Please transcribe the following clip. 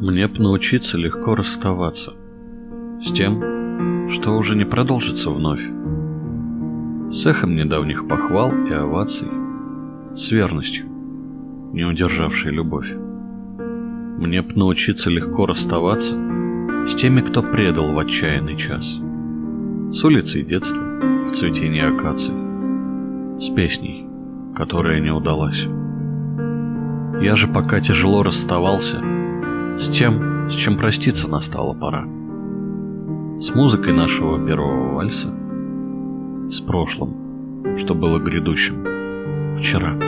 Мне б научиться легко расставаться с тем, что уже не продолжится вновь. С эхом недавних похвал и оваций, с верностью, не удержавшей любовь. Мне б научиться легко расставаться с теми, кто предал в отчаянный час, с улицей детства в цветении акаций, с песней, которая не удалась. Я же пока тяжело расставался с тем, с чем проститься настала пора. С музыкой нашего первого вальса, с прошлым, что было грядущим вчера.